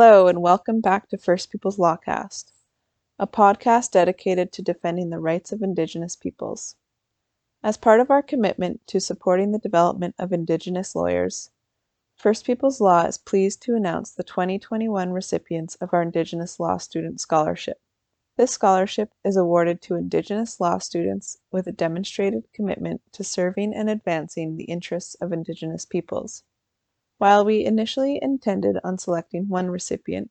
Hello, and welcome back to First Peoples Lawcast, a podcast dedicated to defending the rights of Indigenous peoples. As part of our commitment to supporting the development of Indigenous lawyers, First Peoples Law is pleased to announce the 2021 recipients of our Indigenous Law Student Scholarship. This scholarship is awarded to Indigenous law students with a demonstrated commitment to serving and advancing the interests of Indigenous peoples. While we initially intended on selecting one recipient,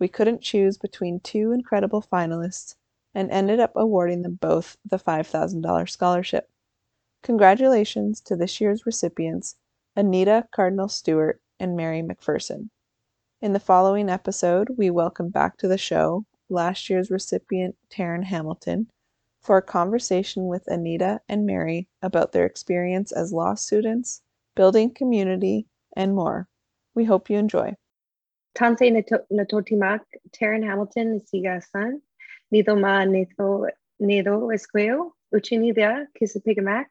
we couldn't choose between two incredible finalists and ended up awarding them both the $5,000 scholarship. Congratulations to this year's recipients, Anita Cardinal Stewart and Mary McPherson. In the following episode, we welcome back to the show last year's recipient, Taryn Hamilton, for a conversation with Anita and Mary about their experience as law students, building community, and more. We hope you enjoy. Tanse Natotimak, Taryn Hamilton, Siga San, Nido Esqueo, Uchinida Kisapigamak.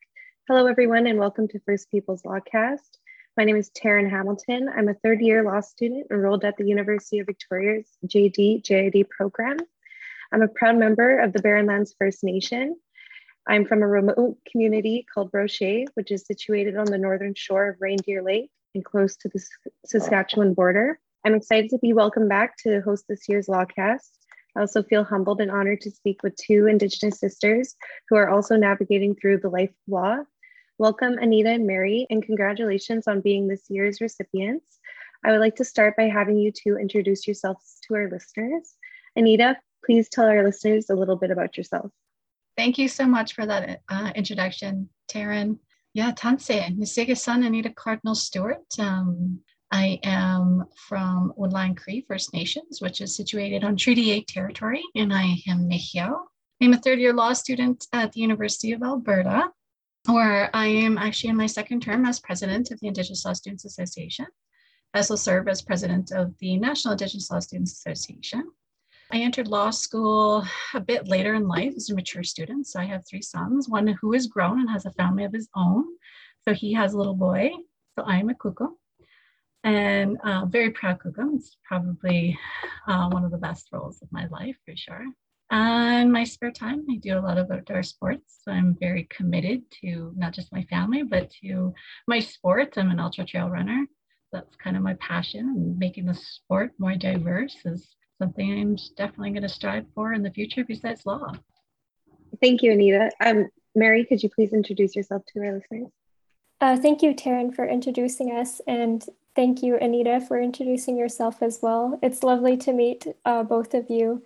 Hello, everyone, and welcome to First Peoples Lawcast. My name is Taryn Hamilton. I'm a third year law student enrolled at the University of Victoria's JD JID program. I'm a proud member of the Barrenlands First Nation. I'm from a remote community called Brochet, which is situated on the northern shore of Reindeer Lake and close to the Saskatchewan border. I'm excited to be welcomed back to host this year's Lawcast. I also feel humbled and honored to speak with two Indigenous sisters who are also navigating through the life of law. Welcome, Anita and Mary, and congratulations on being this year's recipients. I would like to start by having you two introduce yourselves to our listeners. Anita, please tell our listeners a little bit about yourself. Thank you so much for that uh, introduction, Taryn. Yeah, Tanse, Nisiga-san Anita Cardinal Stewart. Um, I am from Woodland Cree First Nations, which is situated on Treaty 8 territory, and I am Nehiyaw. I'm a third year law student at the University of Alberta, where I am actually in my second term as president of the Indigenous Law Students Association. I also serve as president of the National Indigenous Law Students Association. I entered law school a bit later in life as a mature student. So I have three sons, one who is grown and has a family of his own. So he has a little boy. So I am a kuku and uh, very proud kuku. It's probably uh, one of the best roles of my life for sure. And my spare time, I do a lot of outdoor sports. So I'm very committed to not just my family, but to my sport. I'm an ultra trail runner. That's kind of my passion and making the sport more diverse is something I'm definitely going to strive for in the future besides law. Thank you, Anita. Um, Mary, could you please introduce yourself to our listeners? Uh, thank you, Taryn, for introducing us, and thank you, Anita, for introducing yourself as well. It's lovely to meet uh, both of you.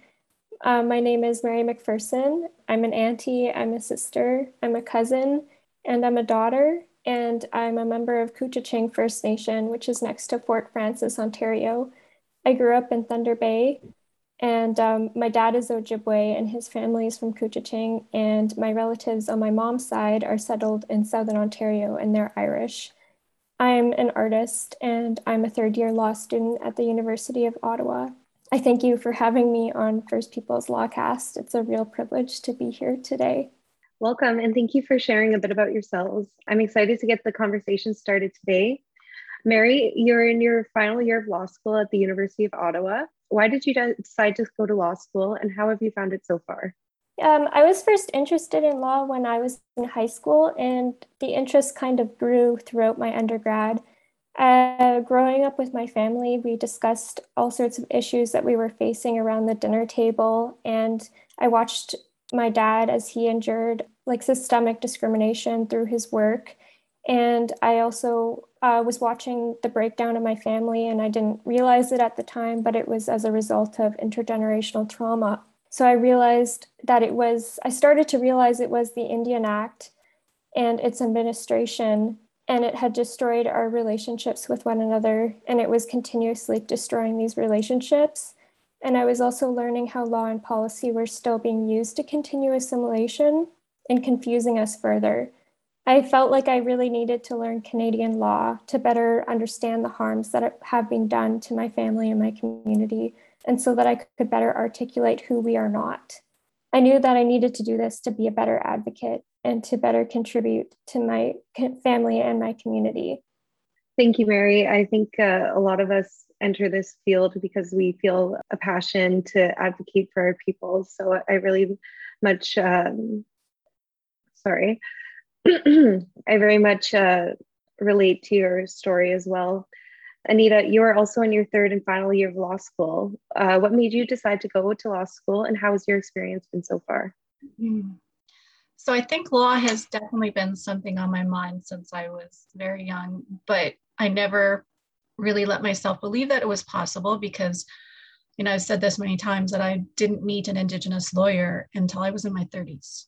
Uh, my name is Mary McPherson. I'm an auntie, I'm a sister, I'm a cousin, and I'm a daughter, and I'm a member of Couchiching First Nation, which is next to Fort Frances, Ontario. I grew up in Thunder Bay, and um, my dad is Ojibwe, and his family is from Couchiching, and my relatives on my mom's side are settled in Southern Ontario, and they're Irish. I'm an artist, and I'm a third year law student at the University of Ottawa. I thank you for having me on First Peoples Lawcast. It's a real privilege to be here today. Welcome, and thank you for sharing a bit about yourselves. I'm excited to get the conversation started today. Mary, you're in your final year of law school at the University of Ottawa. Why did you decide to go to law school and how have you found it so far? Um, I was first interested in law when I was in high school, and the interest kind of grew throughout my undergrad. Uh, growing up with my family, we discussed all sorts of issues that we were facing around the dinner table, and I watched my dad as he endured like systemic discrimination through his work. And I also uh, was watching the breakdown of my family, and I didn't realize it at the time, but it was as a result of intergenerational trauma. So I realized that it was, I started to realize it was the Indian Act and its administration, and it had destroyed our relationships with one another, and it was continuously destroying these relationships. And I was also learning how law and policy were still being used to continue assimilation and confusing us further. I felt like I really needed to learn Canadian law to better understand the harms that have been done to my family and my community, and so that I could better articulate who we are not. I knew that I needed to do this to be a better advocate and to better contribute to my family and my community. Thank you, Mary. I think uh, a lot of us enter this field because we feel a passion to advocate for our people. So I really much, um, sorry, I very much uh, relate to your story as well. Anita, you are also in your third and final year of law school. Uh, what made you decide to go to law school and how has your experience been so far? Mm. So I think law has definitely been something on my mind since I was very young, but I never really let myself believe that it was possible because, you know, I've said this many times that I didn't meet an Indigenous lawyer until I was in my 30s.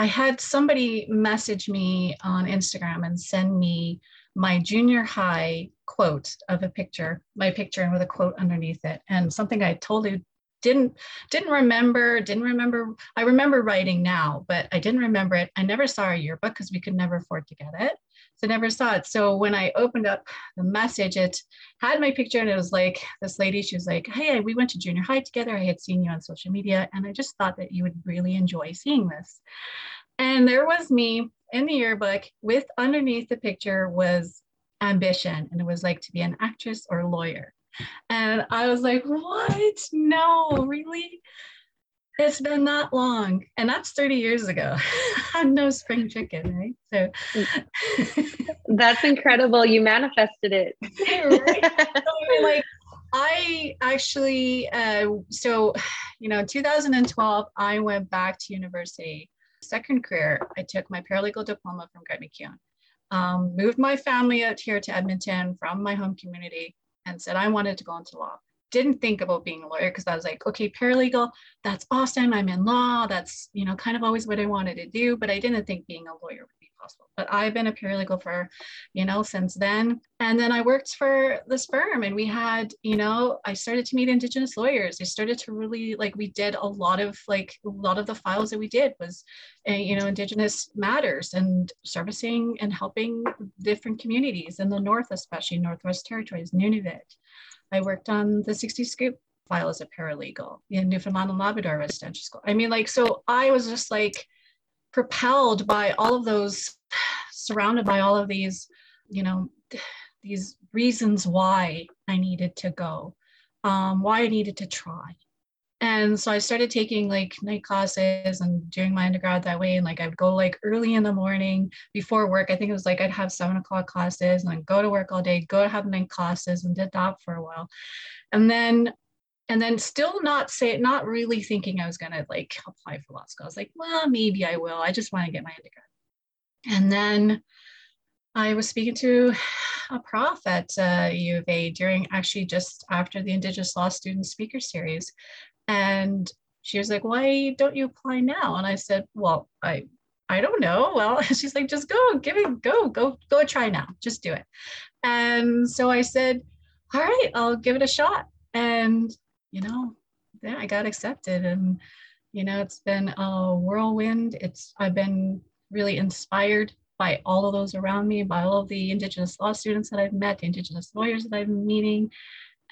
I had somebody message me on Instagram and send me my junior high quote of a picture, my picture and with a quote underneath it, and something I totally didn't didn't remember didn't remember. I remember writing now but i didn't remember it. I never saw a yearbook because we could never afford to get it so I never saw it so when i opened up the message it had my picture and it was like this lady she was like hey we went to junior high together i had seen you on social media and i just thought that you would really enjoy seeing this and there was me in the yearbook with underneath the picture was ambition and it was like to be an actress or a lawyer and I was like, what? No, really? It's been that long. And that's 30 years ago. I'm no spring chicken, right? So that's incredible. You manifested it. right? So, like, I actually, uh, so, you know, 2012, I went back to university. Second career, I took my paralegal diploma from Grant MacEwan. Um, moved my family out here to Edmonton from my home community and said I wanted to go into law. Didn't think about being a lawyer because I was like, okay, paralegal, that's awesome. I'm in law. That's, you know, kind of always what I wanted to do, but I didn't think being a lawyer would be possible. But I've been a paralegal for, you know, since then. And then I worked for this firm and we had, you know, I started to meet Indigenous lawyers. I started to really like, we did a lot of like, a lot of the files that we did was, uh, you know, Indigenous matters and servicing and helping different communities in the North, especially Northwest Territories, Nunavut. I worked on the 60 Scoop file as a paralegal in Newfoundland and Labrador residential school. I mean, like, so I was just like propelled by all of those, surrounded by all of these, you know, these reasons why I needed to go, um, why I needed to try. And so I started taking like night classes and doing my undergrad that way. And like I'd go like early in the morning before work. I think it was like I'd have seven o'clock classes and then go to work all day, go to have night classes and did that for a while. And then and then still not say not really thinking I was gonna like apply for law school. I was like, well, maybe I will. I just want to get my undergrad. And then I was speaking to a prof at uh, U of A during actually just after the Indigenous Law Student Speaker Series. And she was like, why don't you apply now? And I said, well, I I don't know. Well, she's like, just go, give it, go, go, go try now. Just do it. And so I said, all right, I'll give it a shot. And, you know, yeah, I got accepted. And, you know, it's been a whirlwind. It's, I've been really inspired by all of those around me, by all of the Indigenous law students that I've met, the Indigenous lawyers that I've been meeting.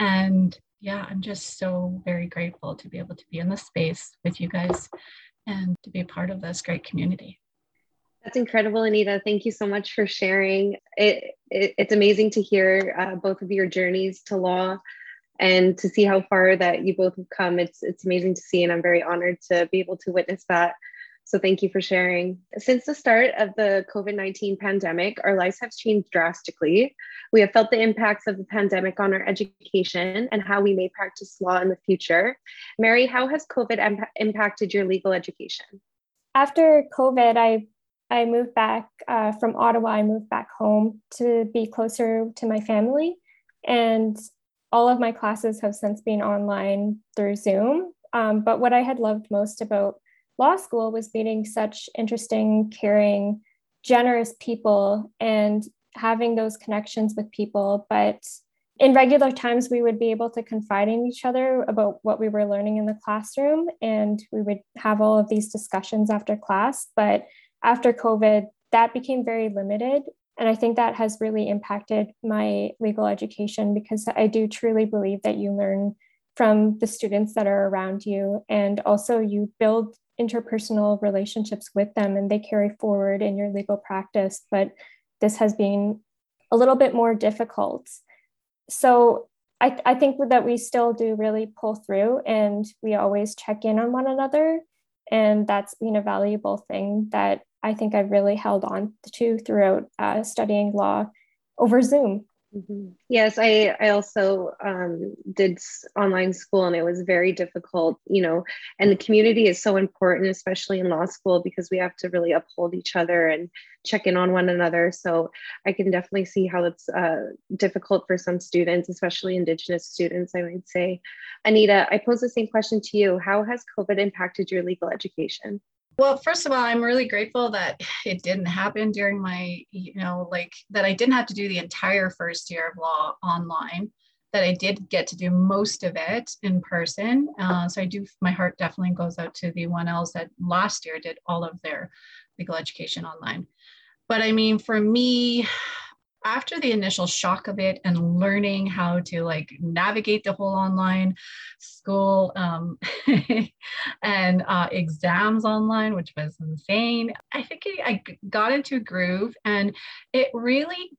And yeah, I'm just so very grateful to be able to be in this space with you guys and to be part of this great community. That's incredible, Anita. Thank you so much for sharing. It, it it's amazing to hear uh, both of your journeys to law and to see how far that you both have come. It's it's amazing to see, and I'm very honored to be able to witness that. So thank you for sharing. Since the start of the COVID 19 pandemic, our lives have changed drastically. We have felt the impacts of the pandemic on our education and how we may practice law in the future. Mary, how has COVID imp- impacted your legal education? After COVID, I I moved back uh, from Ottawa. I moved back home to be closer to my family, and all of my classes have since been online through Zoom. Um, but what I had loved most about law school was meeting such interesting, caring, generous people and having those connections with people. But in regular times, we would be able to confide in each other about what we were learning in the classroom, and we would have all of these discussions after class. But after COVID, that became very limited. And I think that has really impacted my legal education because I do truly believe that you learn from the students that are around you. And also, you build interpersonal relationships with them and they carry forward in your legal practice. But this has been a little bit more difficult. So I, I think that we still do really pull through and we always check in on one another. And that's been a valuable thing that I think I've really held on to throughout uh, studying law over Zoom. Mm-hmm. Yes, I I also um, did online school and it was very difficult, you know. And the community is so important, especially in law school, because we have to really uphold each other and check in on one another. So I can definitely see how it's uh, difficult for some students, especially Indigenous students. I would say, Anita, I pose the same question to you. How has COVID impacted your legal education? Well, first of all, I'm really grateful that it didn't happen during my, you know, like that I didn't have to do the entire first year of law online, that I did get to do most of it in person. Uh, so I do, my heart definitely goes out to the one else that last year did all of their legal education online. But I mean, for me, after the initial shock of it and learning how to like navigate the whole online school um, and uh, exams online, which was insane, I think I got into a groove and it really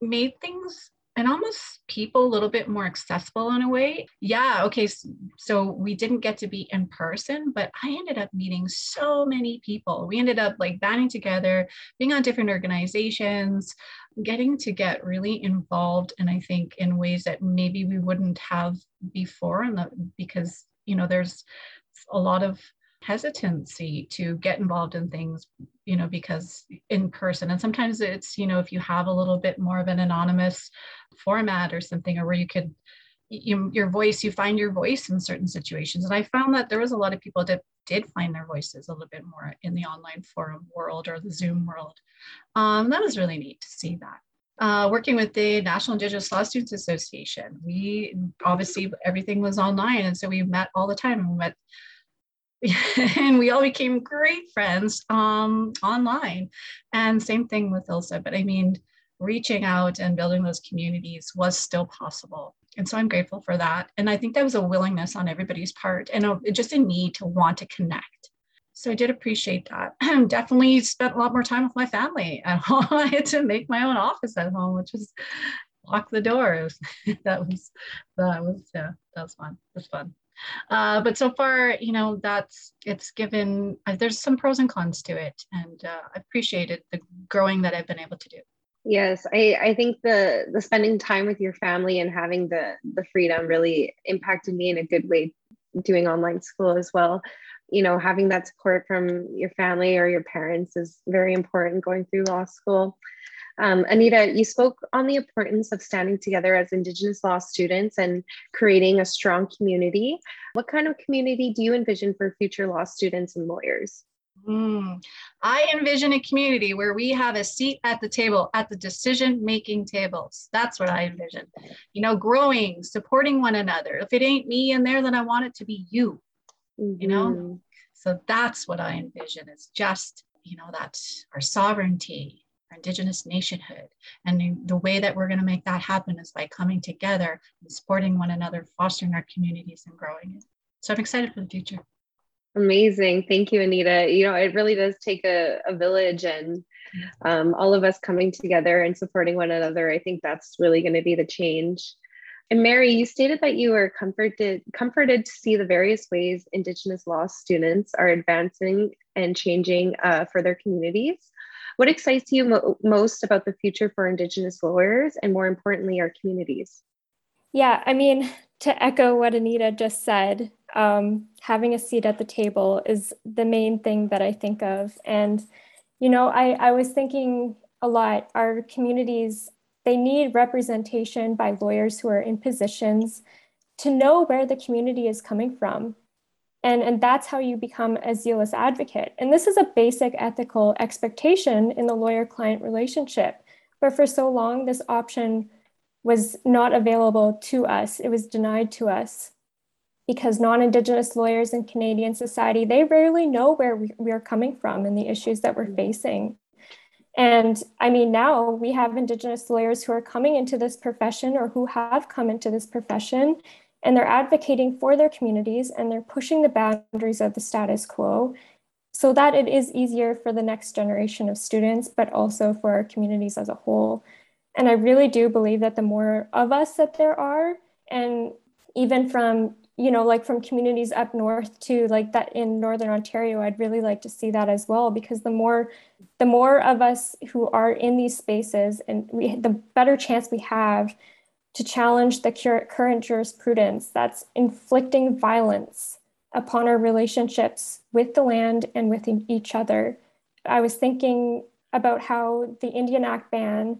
made things and almost people a little bit more accessible in a way. Yeah, okay, so, we didn't get to be in person, but I ended up meeting so many people. We ended up like banding together, being on different organizations, getting to get really involved and I think in ways that maybe we wouldn't have before and because you know there's a lot of hesitancy to get involved in things you know because in person and sometimes it's you know if you have a little bit more of an anonymous format or something or where you could you, your voice you find your voice in certain situations and i found that there was a lot of people that did find their voices a little bit more in the online forum world or the zoom world um, that was really neat to see that uh, working with the National Indigenous Law Students Association. We obviously everything was online, and so we met all the time. We met and we all became great friends um, online. And same thing with ILSA. But I mean, reaching out and building those communities was still possible. And so I'm grateful for that. And I think that was a willingness on everybody's part and a, just a need to want to connect. So I did appreciate that. Definitely spent a lot more time with my family at home. I had to make my own office at home, which was lock the doors. that was that was yeah, that was fun. It was fun. Uh, but so far, you know, that's it's given. Uh, there's some pros and cons to it, and uh, I appreciated the growing that I've been able to do. Yes, I, I think the the spending time with your family and having the the freedom really impacted me in a good way doing online school as well. You know, having that support from your family or your parents is very important going through law school. Um, Anita, you spoke on the importance of standing together as Indigenous law students and creating a strong community. What kind of community do you envision for future law students and lawyers? Mm. I envision a community where we have a seat at the table, at the decision making tables. That's what I envision. You know, growing, supporting one another. If it ain't me in there, then I want it to be you. Mm-hmm. You know? Mm-hmm. So that's what I envision is just, you know, that's our sovereignty, Indigenous nationhood. And the way that we're going to make that happen is by coming together and supporting one another, fostering our communities and growing it. So I'm excited for the future. Amazing. Thank you, Anita. You know, it really does take a, a village and um, all of us coming together and supporting one another. I think that's really going to be the change. And Mary, you stated that you were comforted comforted to see the various ways Indigenous law students are advancing and changing uh, for their communities. What excites you mo- most about the future for Indigenous lawyers and more importantly, our communities? Yeah, I mean, to echo what Anita just said, um, having a seat at the table is the main thing that I think of. And, you know, I, I was thinking a lot, our communities, they need representation by lawyers who are in positions to know where the community is coming from and, and that's how you become a zealous advocate. And this is a basic ethical expectation in the lawyer client relationship. But for so long, this option was not available to us, it was denied to us because non-indigenous lawyers in canadian society they rarely know where we, we are coming from and the issues that we're mm-hmm. facing and i mean now we have indigenous lawyers who are coming into this profession or who have come into this profession and they're advocating for their communities and they're pushing the boundaries of the status quo so that it is easier for the next generation of students, but also for our communities as a whole. And I really do believe that the more of us that there are, and even from you know like from communities up north to like that in northern ontario i'd really like to see that as well because the more the more of us who are in these spaces and we the better chance we have to challenge the current jurisprudence that's inflicting violence upon our relationships with the land and with each other i was thinking about how the indian act ban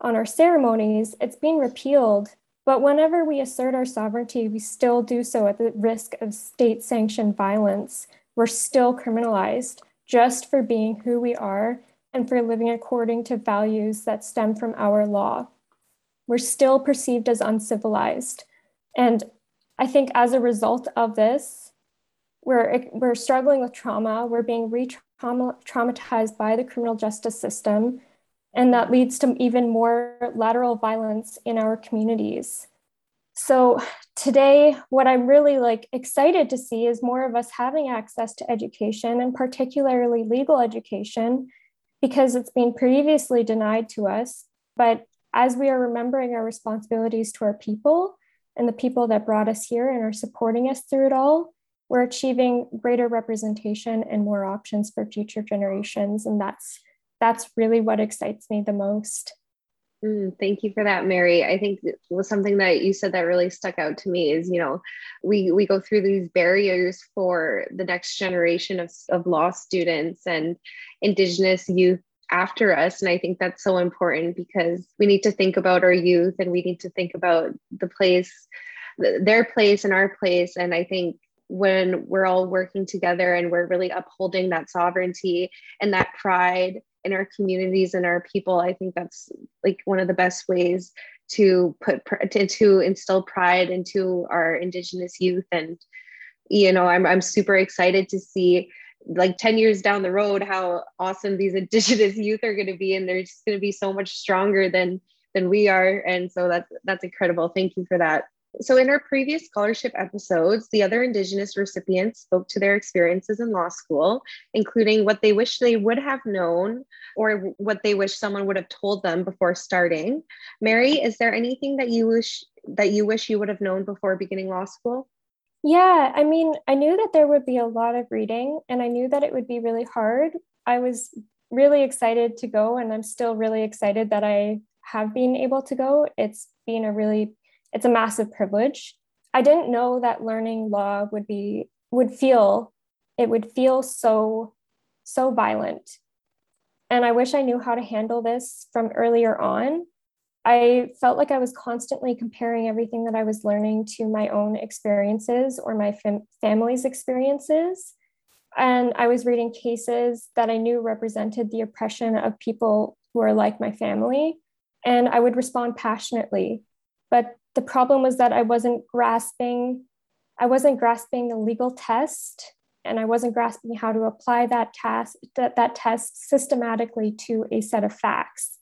on our ceremonies it's being repealed but whenever we assert our sovereignty, we still do so at the risk of state sanctioned violence. We're still criminalized just for being who we are and for living according to values that stem from our law. We're still perceived as uncivilized. And I think as a result of this, we're, we're struggling with trauma, we're being re traumatized by the criminal justice system, and that leads to even more lateral violence in our communities. So today what i'm really like excited to see is more of us having access to education and particularly legal education because it's been previously denied to us. But as we are remembering our responsibilities to our people and the people that brought us here and are supporting us through it all we're achieving greater representation and more options for future generations and that's that's really what excites me the most. Mm, thank you for that, Mary. I think was something that you said that really stuck out to me is, you know, we we go through these barriers for the next generation of, of law students and Indigenous youth after us. And I think that's so important because we need to think about our youth and we need to think about the place, their place and our place. And I think when we're all working together and we're really upholding that sovereignty and that pride in our communities and our people i think that's like one of the best ways to put to, to instill pride into our indigenous youth and you know i'm, I'm super excited to see like 10 years down the road how awesome these indigenous youth are going to be and they're just going to be so much stronger than than we are and so that's that's incredible thank you for that so, in our previous scholarship episodes, the other Indigenous recipients spoke to their experiences in law school, including what they wish they would have known or what they wish someone would have told them before starting. Mary, is there anything that you wish that you wish you would have known before beginning law school? Yeah, I mean, I knew that there would be a lot of reading and I knew that it would be really hard. I was really excited to go, and I'm still really excited that I have been able to go. It's been a really it's a massive privilege. I didn't know that learning law would be would feel it would feel so so violent. And I wish I knew how to handle this from earlier on. I felt like I was constantly comparing everything that I was learning to my own experiences or my fam- family's experiences. And I was reading cases that I knew represented the oppression of people who are like my family. And I would respond passionately. But the problem was that I wasn't grasping, I wasn't grasping the legal test and I wasn't grasping how to apply that task, that, that test systematically to a set of facts.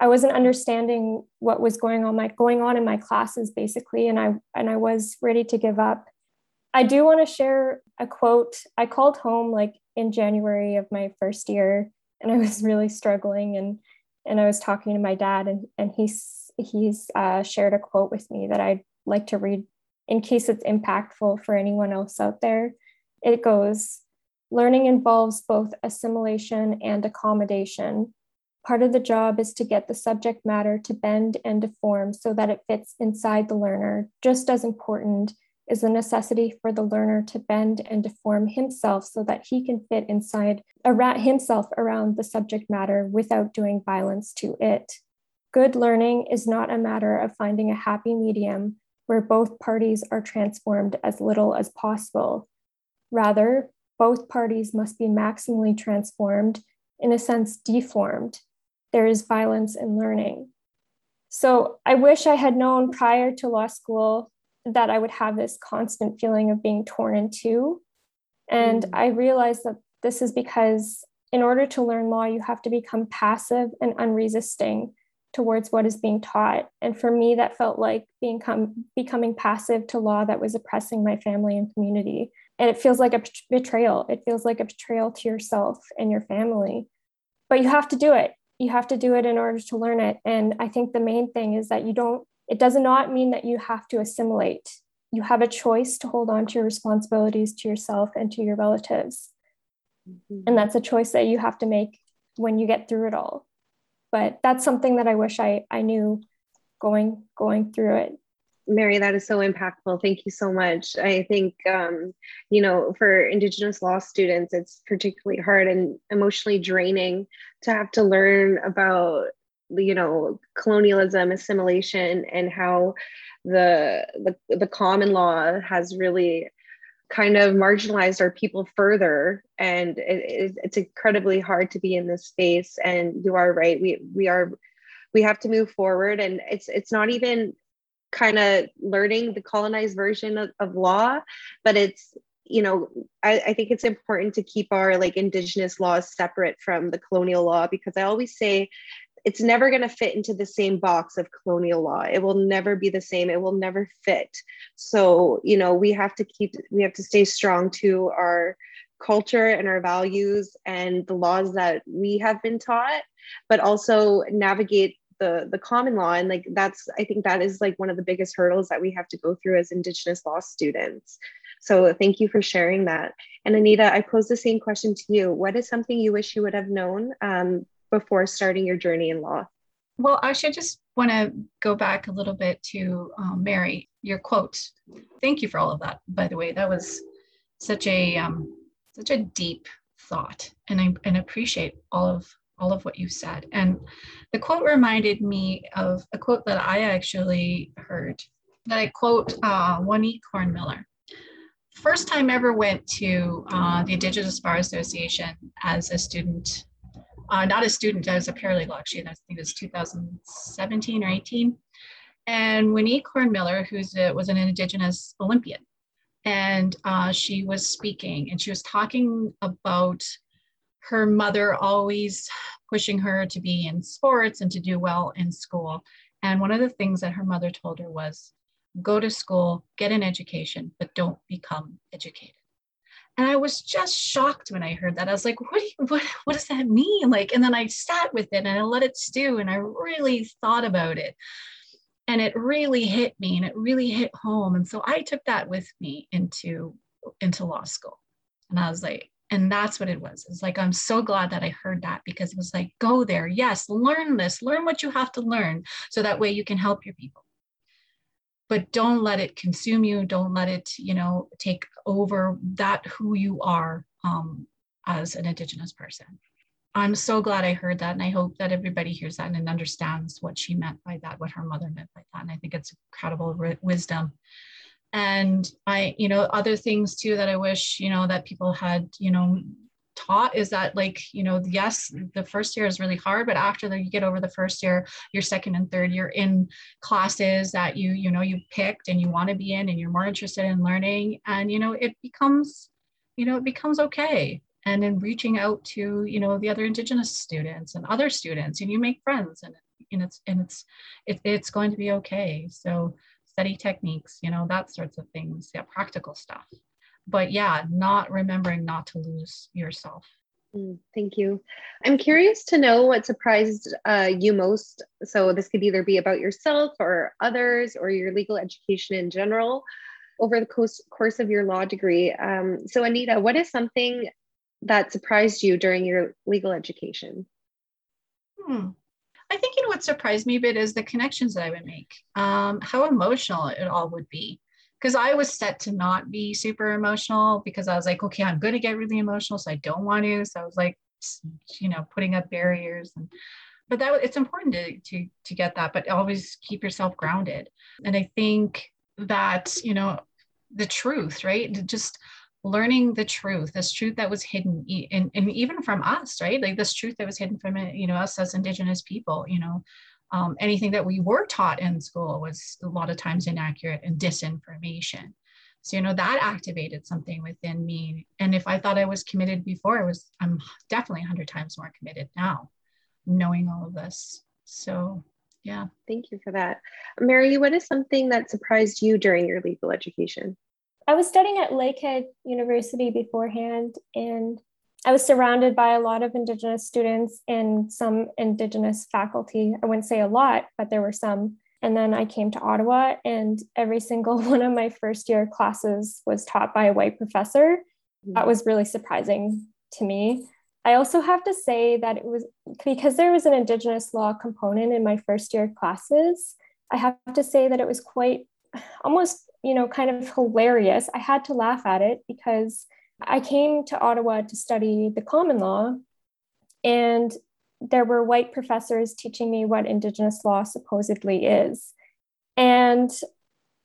I wasn't understanding what was going on my going on in my classes basically, and I and I was ready to give up. I do want to share a quote. I called home like in January of my first year, and I was really struggling, and and I was talking to my dad, and and he's he's uh, shared a quote with me that I'd like to read in case it's impactful for anyone else out there. It goes Learning involves both assimilation and accommodation. Part of the job is to get the subject matter to bend and deform so that it fits inside the learner. Just as important is the necessity for the learner to bend and deform himself so that he can fit inside around himself around the subject matter without doing violence to it. Good learning is not a matter of finding a happy medium where both parties are transformed as little as possible. Rather, both parties must be maximally transformed, in a sense, deformed. There is violence in learning. So I wish I had known prior to law school that I would have this constant feeling of being torn in two. And mm. I realized that this is because in order to learn law, you have to become passive and unresisting towards what is being taught. And for me, that felt like being com- becoming passive to law that was oppressing my family and community. And it feels like a betrayal. It feels like a betrayal to yourself and your family. But you have to do it. You have to do it in order to learn it. And I think the main thing is that you don't, it does not mean that you have to assimilate. You have a choice to hold on to your responsibilities to yourself and to your relatives. Mm-hmm. And that's a choice that you have to make when you get through it all. But that's something that I wish I, I knew going going through it. Mary, that is so impactful. Thank you so much. I think, um, you know, for Indigenous law students, it's particularly hard and emotionally draining to have to learn about, you know, colonialism, assimilation, and how the the, the common law has really kind of marginalized our people further. And it, it's incredibly hard to be in this space. And you are right. We we are we have to move forward. And it's it's not even kind of learning the colonized version of, of law but it's you know I, I think it's important to keep our like indigenous laws separate from the colonial law because i always say it's never going to fit into the same box of colonial law. It will never be the same. It will never fit. So you know we have to keep we have to stay strong to our culture and our values and the laws that we have been taught but also navigate the the common law. And like that's i think that is like one of the biggest hurdles that we have to go through as indigenous law students so thank you for sharing that. And anita i pose the same question to you. What is something you wish you would have known um, before starting your journey in law? Well i should just want to go back a little bit to um, mary your quote. Thank you for all of that by the way. That was such a um, such a deep thought and i and appreciate all of all of what you said. And the quote reminded me of a quote that I actually heard that I quote uh, Waneek Horn-Miller. First time ever went to uh, the Indigenous Bar Association as a student, uh, not a student, as a paralegal actually, I think it was 2017 or 18. And Waneek Horn-Miller, who was an Indigenous Olympian, and uh, she was speaking and she was talking about her mother always pushing her to be in sports and to do well in school. And one of the things that her mother told her was go to school, get an education, but don't become educated. And I was just shocked when I heard that. I was like, what, you, what, what does that mean? Like, and then I sat with it and I let it stew and I really thought about it. And it really hit me and it really hit home. And so I took that with me into, into law school. And I was like, and that's what it was it's like i'm so glad that i heard that because it was like go there yes learn this learn what you have to learn so that way you can help your people but don't let it consume you. Don't let it you know take over that who you are um, as an indigenous person. I'm so glad i heard that and i hope that everybody hears that and understands what she meant by that what her mother meant by that and i think it's incredible wisdom. And i you know other things too that i wish you know that people had you know taught is that like you know yes the first year is really hard but after that you get over the first year your second and third year in classes that you you know you picked and you want to be in and you're more interested in learning. And you know it becomes you know it becomes okay. And in reaching out to you know the other indigenous students and other students and you make friends and, and it's and it's it, it's going to be okay. So study techniques, you know, that sorts of things, yeah, practical stuff. But yeah, not remembering not to lose yourself. Mm, thank you. I'm curious to know what surprised uh, you most. So, this could either be about yourself or others or your legal education in general over the course, course of your law degree. Um, so, Anita, what is something that surprised you during your legal education? Hmm. I think you know what surprised me a bit is the connections that I would make, um, how emotional it all would be. Because I was set to not be super emotional because I was like, okay, I'm going to get really emotional, so I don't want to. So I was like, you know, putting up barriers and but that it's important to to to get that but always keep yourself grounded and i think that you know the truth right just learning the truth, this truth that was hidden, and, and even from us, right? Like this truth that was hidden from you know us as Indigenous people. You know, um, anything that we were taught in school was a lot of times inaccurate and disinformation. So you know that activated something within me. And if I thought I was committed before, I was I'm definitely a hundred times more committed now, knowing all of this. So yeah. Thank you for that. Mary, what is something that surprised you during your legal education? I was studying at Lakehead University beforehand, and I was surrounded by a lot of Indigenous students and some Indigenous faculty. I wouldn't say a lot, but there were some. And then I came to Ottawa, and every single one of my first year classes was taught by a white professor. Hmm. That was really surprising to me. I also have to say that it was because there was an Indigenous law component in my first year classes. I have to say that it was quite almost, you know, kind of hilarious. I had to laugh at it because I came to Ottawa to study the common law, and there were white professors teaching me what Indigenous law supposedly is. And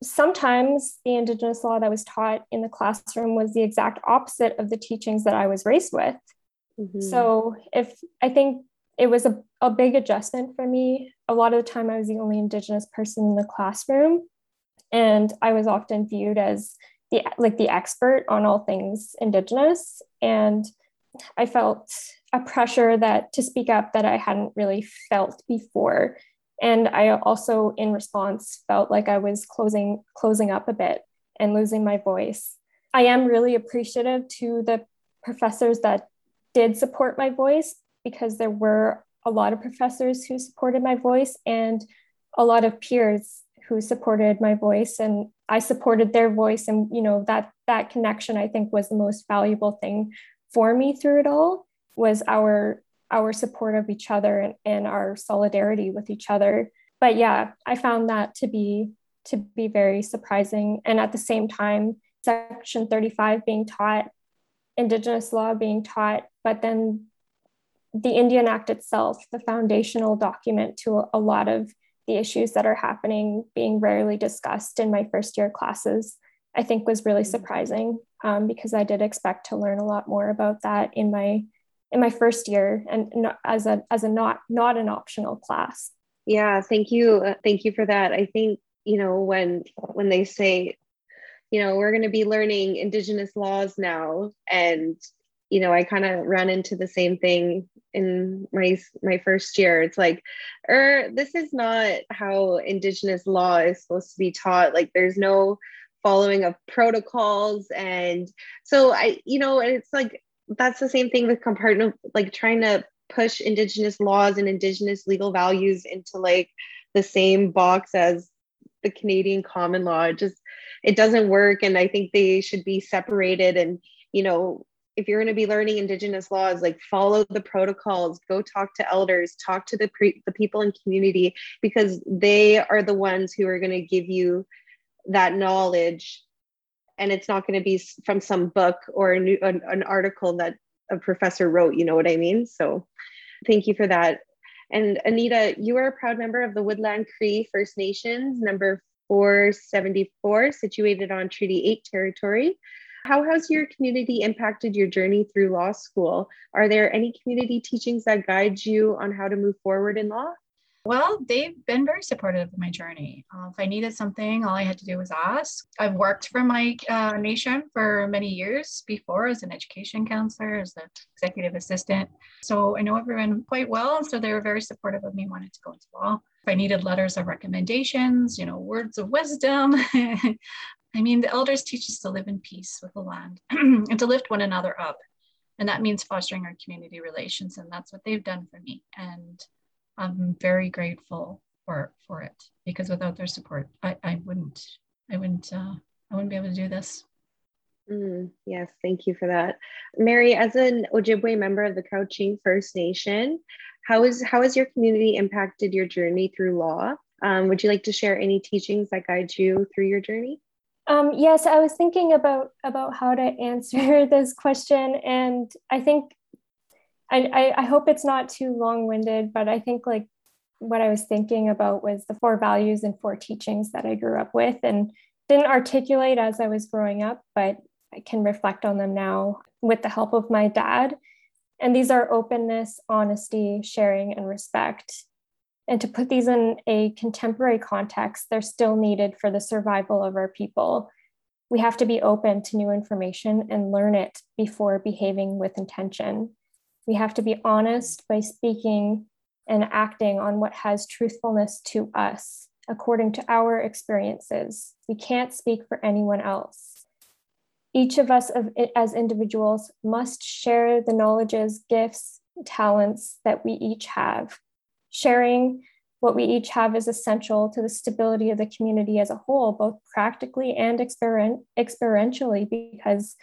sometimes the Indigenous law that was taught in the classroom was the exact opposite of the teachings that I was raised with. Mm-hmm. So, if I think it was a, a big adjustment for me, a lot of the time I was the only Indigenous person in the classroom. And I was often viewed as the like the expert on all things indigenous. And i felt a pressure that to speak up that i hadn't really felt before. And i also in response felt like i was closing closing up a bit and losing my voice. I am really appreciative to the professors that did support my voice because there were a lot of professors who supported my voice and a lot of peers who supported my voice. And I supported their voice and you know that that connection I think was the most valuable thing for me through it all was our our support of each other and, and our solidarity with each other. But yeah I found that to be to be very surprising. And at the same time section 35 being taught indigenous law being taught but then the Indian Act itself the foundational document to a, a lot of the issues that are happening being rarely discussed in my first year classes, I think was really mm-hmm. surprising um, because I did expect to learn a lot more about that in my in my first year and not, as a as a not not an optional class. Yeah, thank you, uh, thank you for that. I think you know when when they say you know we're going to be learning indigenous laws now and you know i kind of ran into the same thing in my my first year. It's like er this is not how indigenous law is supposed to be taught. Like there's no following of protocols. And so i you know it's like that's the same thing with compartment like trying to push indigenous laws and indigenous legal values into like the same box as the canadian common law. It just it doesn't work. And i think they should be separated and you know if you're going to be learning indigenous laws like follow the protocols go talk to elders talk to the pre- the people in community because they are the ones who are going to give you that knowledge. And it's not going to be from some book or new, an, an article that a professor wrote you know what i mean? So thank you for that. And anita you are a proud member of the woodland cree first nations number 474 situated on treaty 8 territory how has your community impacted your journey through law school? Are there any community teachings that guide you on how to move forward in law? Well, they've been very supportive of my journey. Uh, if I needed something, all I had to do was ask. I've worked for my uh, nation for many years before as an education counselor, as an executive assistant. So I know everyone quite well. So they were very supportive of me wanting to go into law. If I needed letters of recommendations, you know, words of wisdom, I mean, the elders teach us to live in peace with the land and to lift one another up. And that means fostering our community relations. And that's what they've done for me. And I'm very grateful for, for it because without their support, I, I wouldn't, I wouldn't, uh, I wouldn't be able to do this. Mm, yes, thank you for that. Mary, as an Ojibwe member of the Couchiching First Nation, how is how has your community impacted your journey through law? Um, would you like to share any teachings that guide you through your journey? Um, yes, I was thinking about about how to answer this question, and I think I, I, I hope it's not too long winded, but I think like what I was thinking about was the four values and four teachings that I grew up with, and didn't articulate as I was growing up, but I can reflect on them now with the help of my dad. And these are openness, honesty, sharing, and respect. And to put these in a contemporary context, they're still needed for the survival of our people. We have to be open to new information and learn it before behaving with intention. We have to be honest by speaking and acting on what has truthfulness to us according to our experiences. We can't speak for anyone else. each of us of, as individuals must share the knowledges, gifts, talents that we each have. Sharing what we each have is essential to the stability of the community as a whole, both practically and experientially, because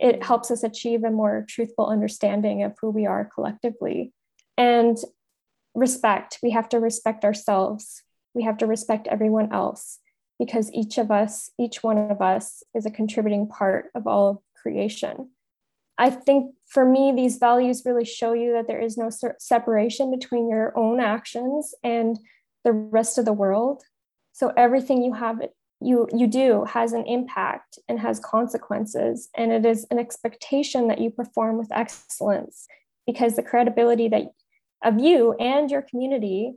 it helps us achieve a more truthful understanding of who we are collectively. And respect, we have to respect ourselves, we have to respect everyone else, because each of us, each one of us, is a contributing part of all of creation. I think for me, these values really show you that there is no separation between your own actions and the rest of the world. So everything you have, you you do has an impact and has consequences, and it is an expectation that you perform with excellence because the credibility that of you and your community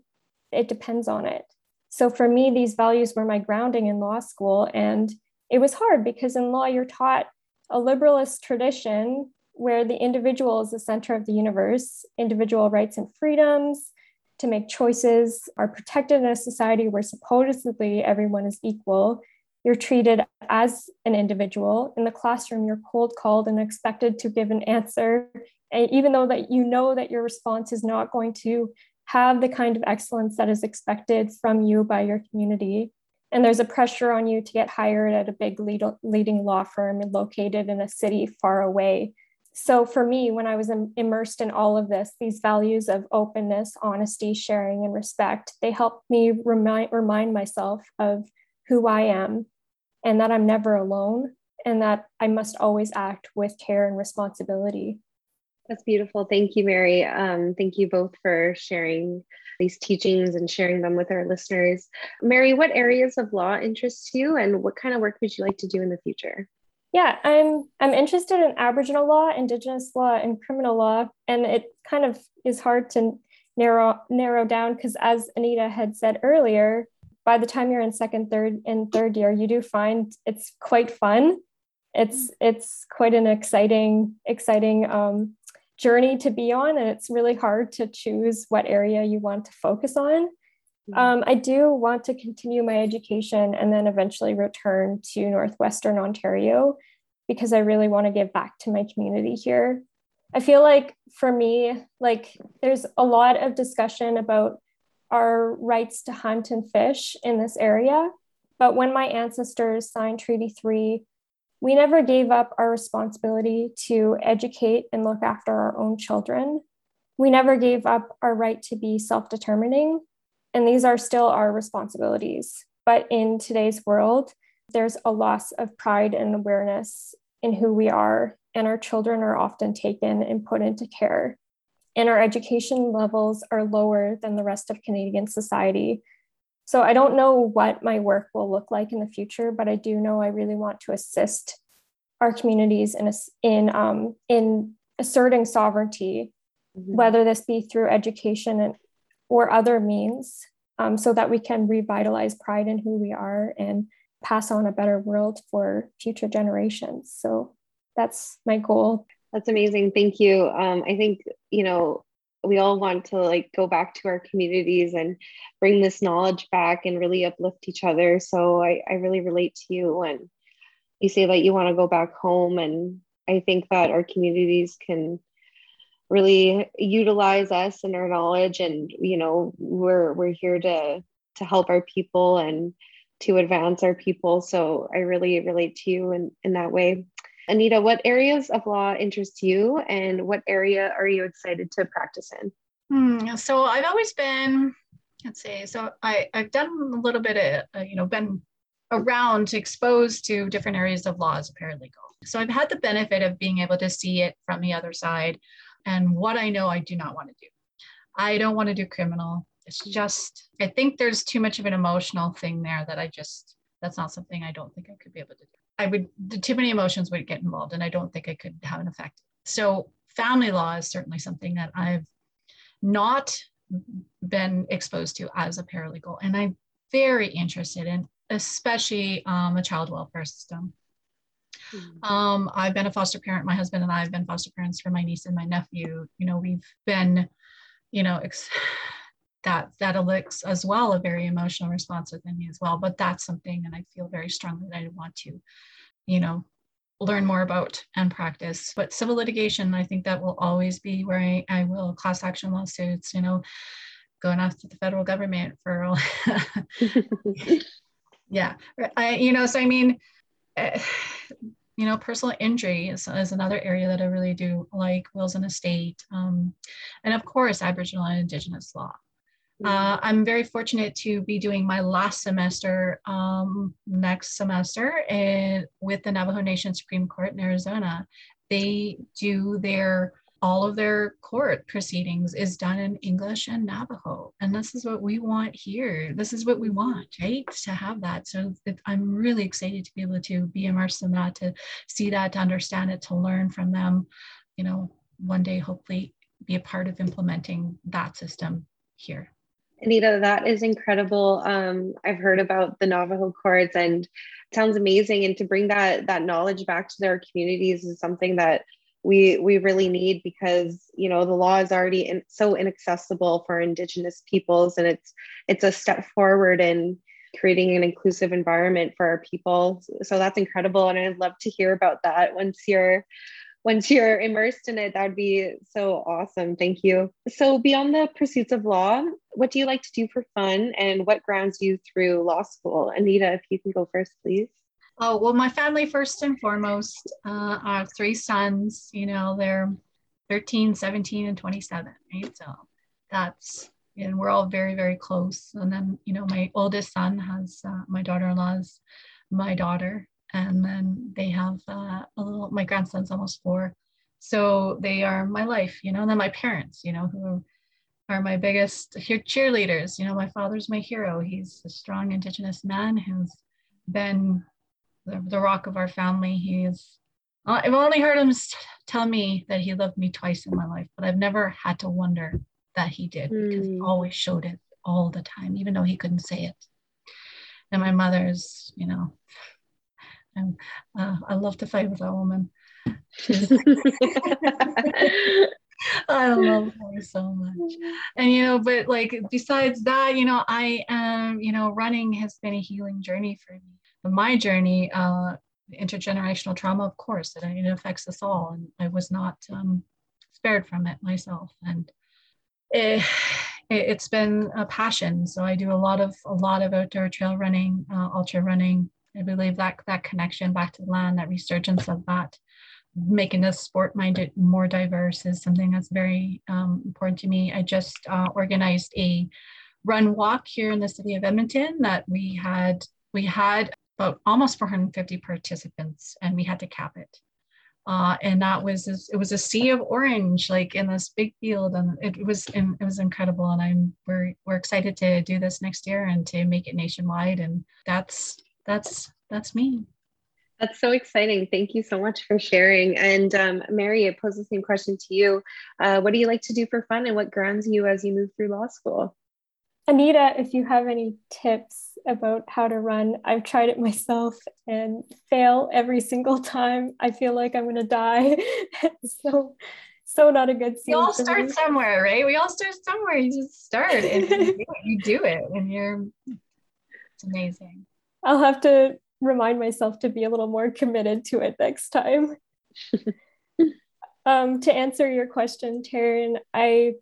it depends on it. So for me, these values were my grounding in law school, and it was hard because in law you're taught a liberalist tradition where the individual is the center of the universe, individual rights and freedoms to make choices are protected in a society where supposedly everyone is equal. You're treated as an individual. In the classroom, you're cold called and expected to give an answer, and even though that you know that your response is not going to have the kind of excellence that is expected from you by your community and there's a pressure on you to get hired at a big lead, leading law firm located in a city far away. So, for me, when I was Im- immersed in all of this, these values of openness, honesty, sharing, and respect, they helped me remind, remind myself of who I am and that I'm never alone and that I must always act with care and responsibility. That's beautiful. Thank you, Mary. Um, thank you both for sharing these teachings and sharing them with our listeners. Mary, what areas of law interest you and what kind of work would you like to do in the future? Yeah, I'm I'm interested in Aboriginal law, Indigenous law, and criminal law, and it kind of is hard to narrow narrow down because, as Anita had said earlier, by the time you're in second, third, and third year, you do find it's quite fun. It's it's quite an exciting exciting um, journey to be on and it's really hard to choose what area you want to focus on. Um, i do want to continue my education and then eventually return to northwestern ontario because i really want to give back to my community here. I feel like for me like there's a lot of discussion about our rights to hunt and fish in this area but when my ancestors signed treaty 3 we never gave up our responsibility to educate and look after our own children. We never gave up our right to be self determining, and these are still our responsibilities. But in today's world, there's a loss of pride and awareness in who we are, and our children are often taken and put into care. And our education levels are lower than the rest of Canadian society, so I don't know what my work will look like in the future, but I do know I really want to assist our communities in in um, in asserting sovereignty, mm-hmm. whether this be through education and, or other means, um, so that we can revitalize pride in who we are and pass on a better world for future generations. So that's my goal. That's amazing. Thank you. Um, I think you know we all want to like go back to our communities and bring this knowledge back and really uplift each other so i, I really relate to you when you say that you want to go back home and i think that our communities can really utilize us and our knowledge and you know we're we're here to to help our people and to advance our people so i really relate to you in in that way Anita, what areas of law interest you and what area are you excited to practice in? Hmm, so I've always been, let's see, so I, I've done a little bit of, uh, you know, been around exposed to different areas of law as a paralegal. So I've had the benefit of being able to see it from the other side and what I know I do not want to do. I don't want to do criminal. It's just, I think there's too much of an emotional thing there that I just, that's not something I don't think I could be able to do. I would too many emotions would get involved, and I don't think I could have an effect. So family law is certainly something that I've not been exposed to as a paralegal, and I'm very interested in, especially um, the child welfare system. Mm-hmm. Um, I've been a foster parent. My husband and I have been foster parents for my niece and my nephew. You know, we've been, you know, ex- that that elicits as well a very emotional response within me as well but that's something and i feel very strongly that i want to you know learn more about and practice. But civil litigation, I think that will always be where I, I will class action lawsuits, you know, going after the federal government for all. yeah, I, you know, so I mean, you know, personal injury is, is, another area that I really do like, wills and estate, um, and of course, Aboriginal and Indigenous law. Uh, I'm very fortunate to be doing my last semester um, next semester in, with the Navajo Nation Supreme Court in Arizona. They do their all of their court proceedings is done in English and Navajo. And this is what we want here. This is what we want, right? To have that. So it, I'm really excited to be able to be immersed in that, to see that, to understand it, to learn from them. You know, one day, hopefully, be a part of implementing that system here. Anita, that is incredible. Um, I've heard about the Navajo courts and sounds amazing. And to bring that that knowledge back to their communities is something that we we really need because you know the law is already in, so inaccessible for Indigenous peoples, and it's it's a step forward in creating an inclusive environment for our people. So that's incredible, and I'd love to hear about that once you're once you're immersed in it, that would be so awesome. Thank you. So, beyond the pursuits of law, what do you like to do for fun and what grounds you through law school? Anita, if you can go first, please. Oh, well, my family, first and foremost, uh, have three sons, you know, they're 13, 17, and 27, right? So that's, and we're all very, very close. And then, you know, my oldest son has uh, my daughter in law's my daughter and then they have uh, a little my grandson's almost four so they are my life you know and then my parents you know who are my biggest cheerleaders you know my father's my hero he's a strong indigenous man who's been the, the rock of our family he's i've only heard him tell me that he loved me twice in my life but i've never had to wonder that he did because he hmm. always showed it all the time even though he couldn't say it and my mother's you know and uh, I love to fight with that woman. I love her so much. And you know, but like besides that, you know, I am, you know, running has been a healing journey for me. My journey, uh, intergenerational trauma, of course, it, it affects us all, and I was not um, spared from it myself. And it, has been a passion. So I do a lot of a lot of outdoor trail running, uh, ultra running, I believe that that connection back to the land, that resurgence of that, making the sport minded more diverse is something that's very um, important to me. I just uh, organized a run walk here in the city of Edmonton that we had we had about almost 450 participants and we had to cap it. Uh, and that was it was a sea of orange like in this big field and it was it was incredible and i'm we're, we're excited to do this next year and to make it nationwide and that's that's that's me. That's so exciting. Thank you so much for sharing. And um, Mary, I pose the same question to you. Uh, what do you like to do for fun and what grounds you as you move through law school? Anita, if you have any tips about how to run, I've tried it myself and fail every single time. I feel like I'm going to die. so, so not a good scene. We all start me. somewhere, right? We all start somewhere. You just start and you, do you do it and you're, it's amazing. I'll have to remind myself to be a little more committed to it next time. um, to answer your question, Taryn, I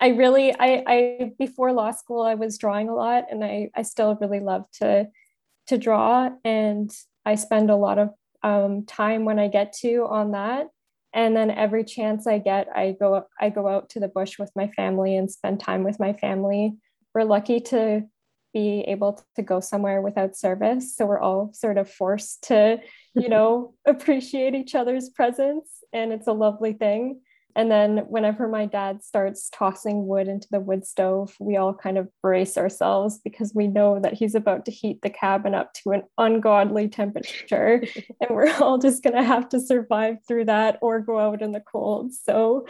I really I, I before law school I was drawing a lot and I, I still really love to to draw and I spend a lot of um, time when I get to on that and then every chance I get I go I go out to the bush with my family and spend time with my family. We're lucky to be able to go somewhere without service. So we're all sort of forced to, you know, appreciate each other's presence. And it's a lovely thing. And then whenever my dad starts tossing wood into the wood stove, we all kind of brace ourselves because we know that he's about to heat the cabin up to an ungodly temperature. and we're all just going to have to survive through that or go out in the cold. So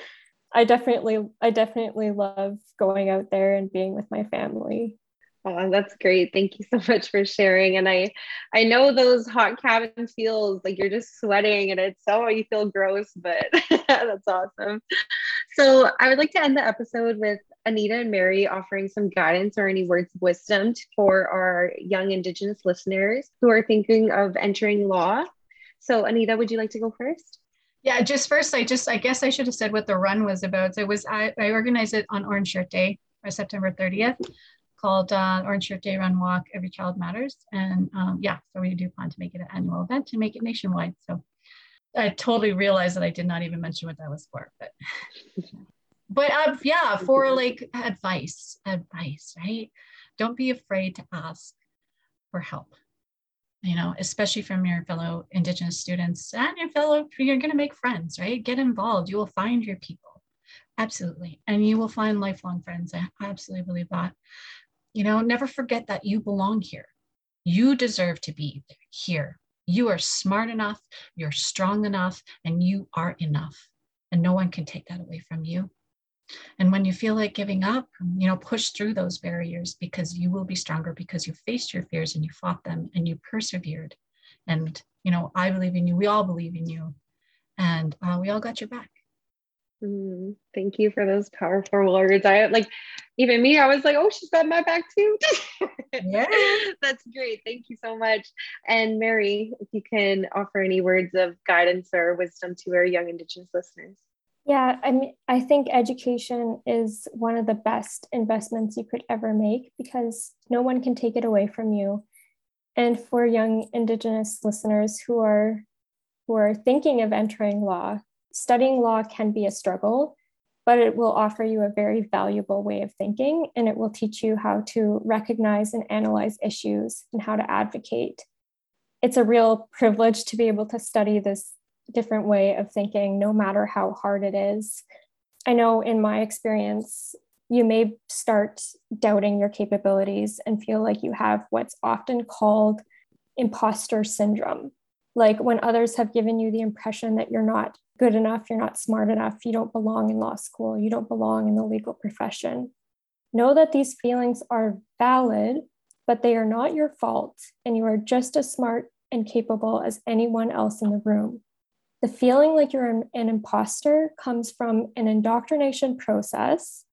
I definitely, I definitely love going out there and being with my family. Oh, that's great. Thank you so much for sharing. And I I know those hot cabin feels like you're just sweating and it's so you feel gross, but that's awesome. So I would like to end the episode with Anita and Mary offering some guidance or any words of wisdom for our young Indigenous listeners who are thinking of entering law. So Anita, would you like to go first? Yeah, just first, I just, I guess I should have said what the run was about. So it was, I, I organized it on Orange Shirt Day, or September 30th, called uh, Orange Shirt Day Run Walk Every Child Matters. And um, yeah, so we do plan to make it an annual event and make it nationwide. So I totally realized that I did not even mention what that was for, but but uh, yeah, for like advice, advice, right? Don't be afraid to ask for help. You know, especially from your fellow Indigenous students and your fellow, you're going to make friends, right? Get involved. You will find your people. Absolutely. And you will find lifelong friends. I absolutely believe that. You know, never forget that you belong here. You deserve to be here. You are smart enough, you're strong enough, and you are enough. And no one can take that away from you. And when you feel like giving up, you know, push through those barriers because you will be stronger because you faced your fears and you fought them and you persevered. And, you know, I believe in you. We all believe in you. And uh, we all got your back. Mm, thank you for those powerful words. I like, even me, I was like, oh, she's got my back too. yeah. That's great. Thank you so much. And Mary, if you can offer any words of guidance or wisdom to our young Indigenous listeners. Yeah, I mean, I think education is one of the best investments you could ever make because no one can take it away from you. And for young Indigenous listeners who are who are thinking of entering law, studying law can be a struggle, but it will offer you a very valuable way of thinking and it will teach you how to recognize and analyze issues and how to advocate. It's a real privilege to be able to study this different way of thinking, no matter how hard it is. I know in my experience, you may start doubting your capabilities and feel like you have what's often called imposter syndrome. Like when others have given you the impression that you're not good enough, you're not smart enough, you don't belong in law school, you don't belong in the legal profession. Know that these feelings are valid, but they are not your fault, and you are just as smart and capable as anyone else in the room. The feeling like you're an, an imposter comes from an indoctrination process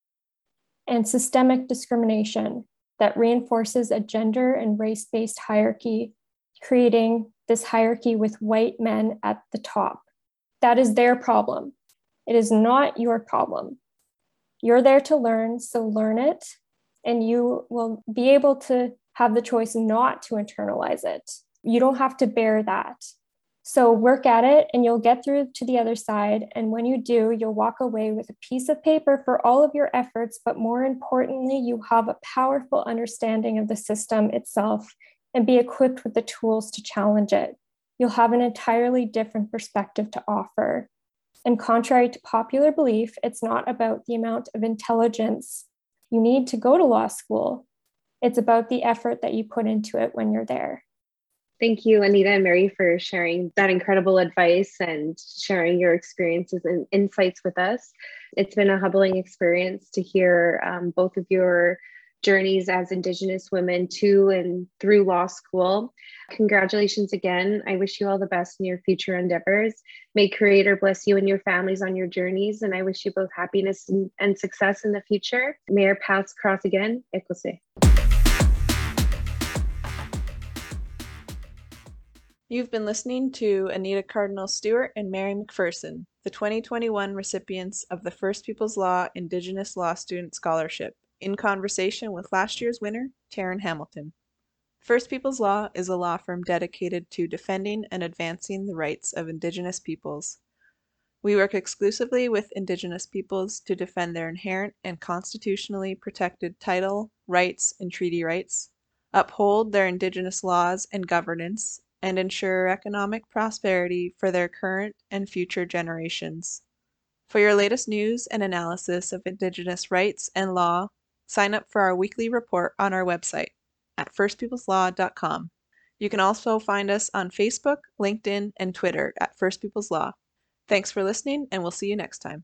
and systemic discrimination that reinforces a gender and race based hierarchy, creating this hierarchy with white men at the top. That is their problem. It is not your problem. You're there to learn, so learn it, and you will be able to have the choice not to internalize it. You don't have to bear that. So work at it and you'll get through to the other side. And when you do, you'll walk away with a piece of paper for all of your efforts. But more importantly, you have a powerful understanding of the system itself and be equipped with the tools to challenge it. You'll have an entirely different perspective to offer. And contrary to popular belief, it's not about the amount of intelligence you need to go to law school. It's about the effort that you put into it when you're there. Thank you, Anita and Mary, for sharing that incredible advice and sharing your experiences and insights with us. It's been a humbling experience to hear um, both of your journeys as Indigenous women to and through law school. Congratulations again. I wish you all the best in your future endeavors. May Creator bless you and your families on your journeys, and I wish you both happiness and, success in the future. May our paths cross again. Ekose. You've been listening to Anita Cardinal Stewart and Mary McPherson, the 2021 recipients of the First Peoples Law Indigenous Law Student Scholarship, in conversation with last year's winner, Taryn Hamilton. First Peoples Law is a law firm dedicated to defending and advancing the rights of Indigenous peoples. We work exclusively with Indigenous peoples to defend their inherent and constitutionally protected title, rights, and treaty rights, uphold their Indigenous laws and governance, and ensure economic prosperity for their current and future generations. For your latest news and analysis of Indigenous rights and law, sign up for our weekly report on our website at firstpeopleslaw.com. You can also find us on Facebook, LinkedIn, and Twitter at First Peoples Law. Thanks for listening, and we'll see you next time.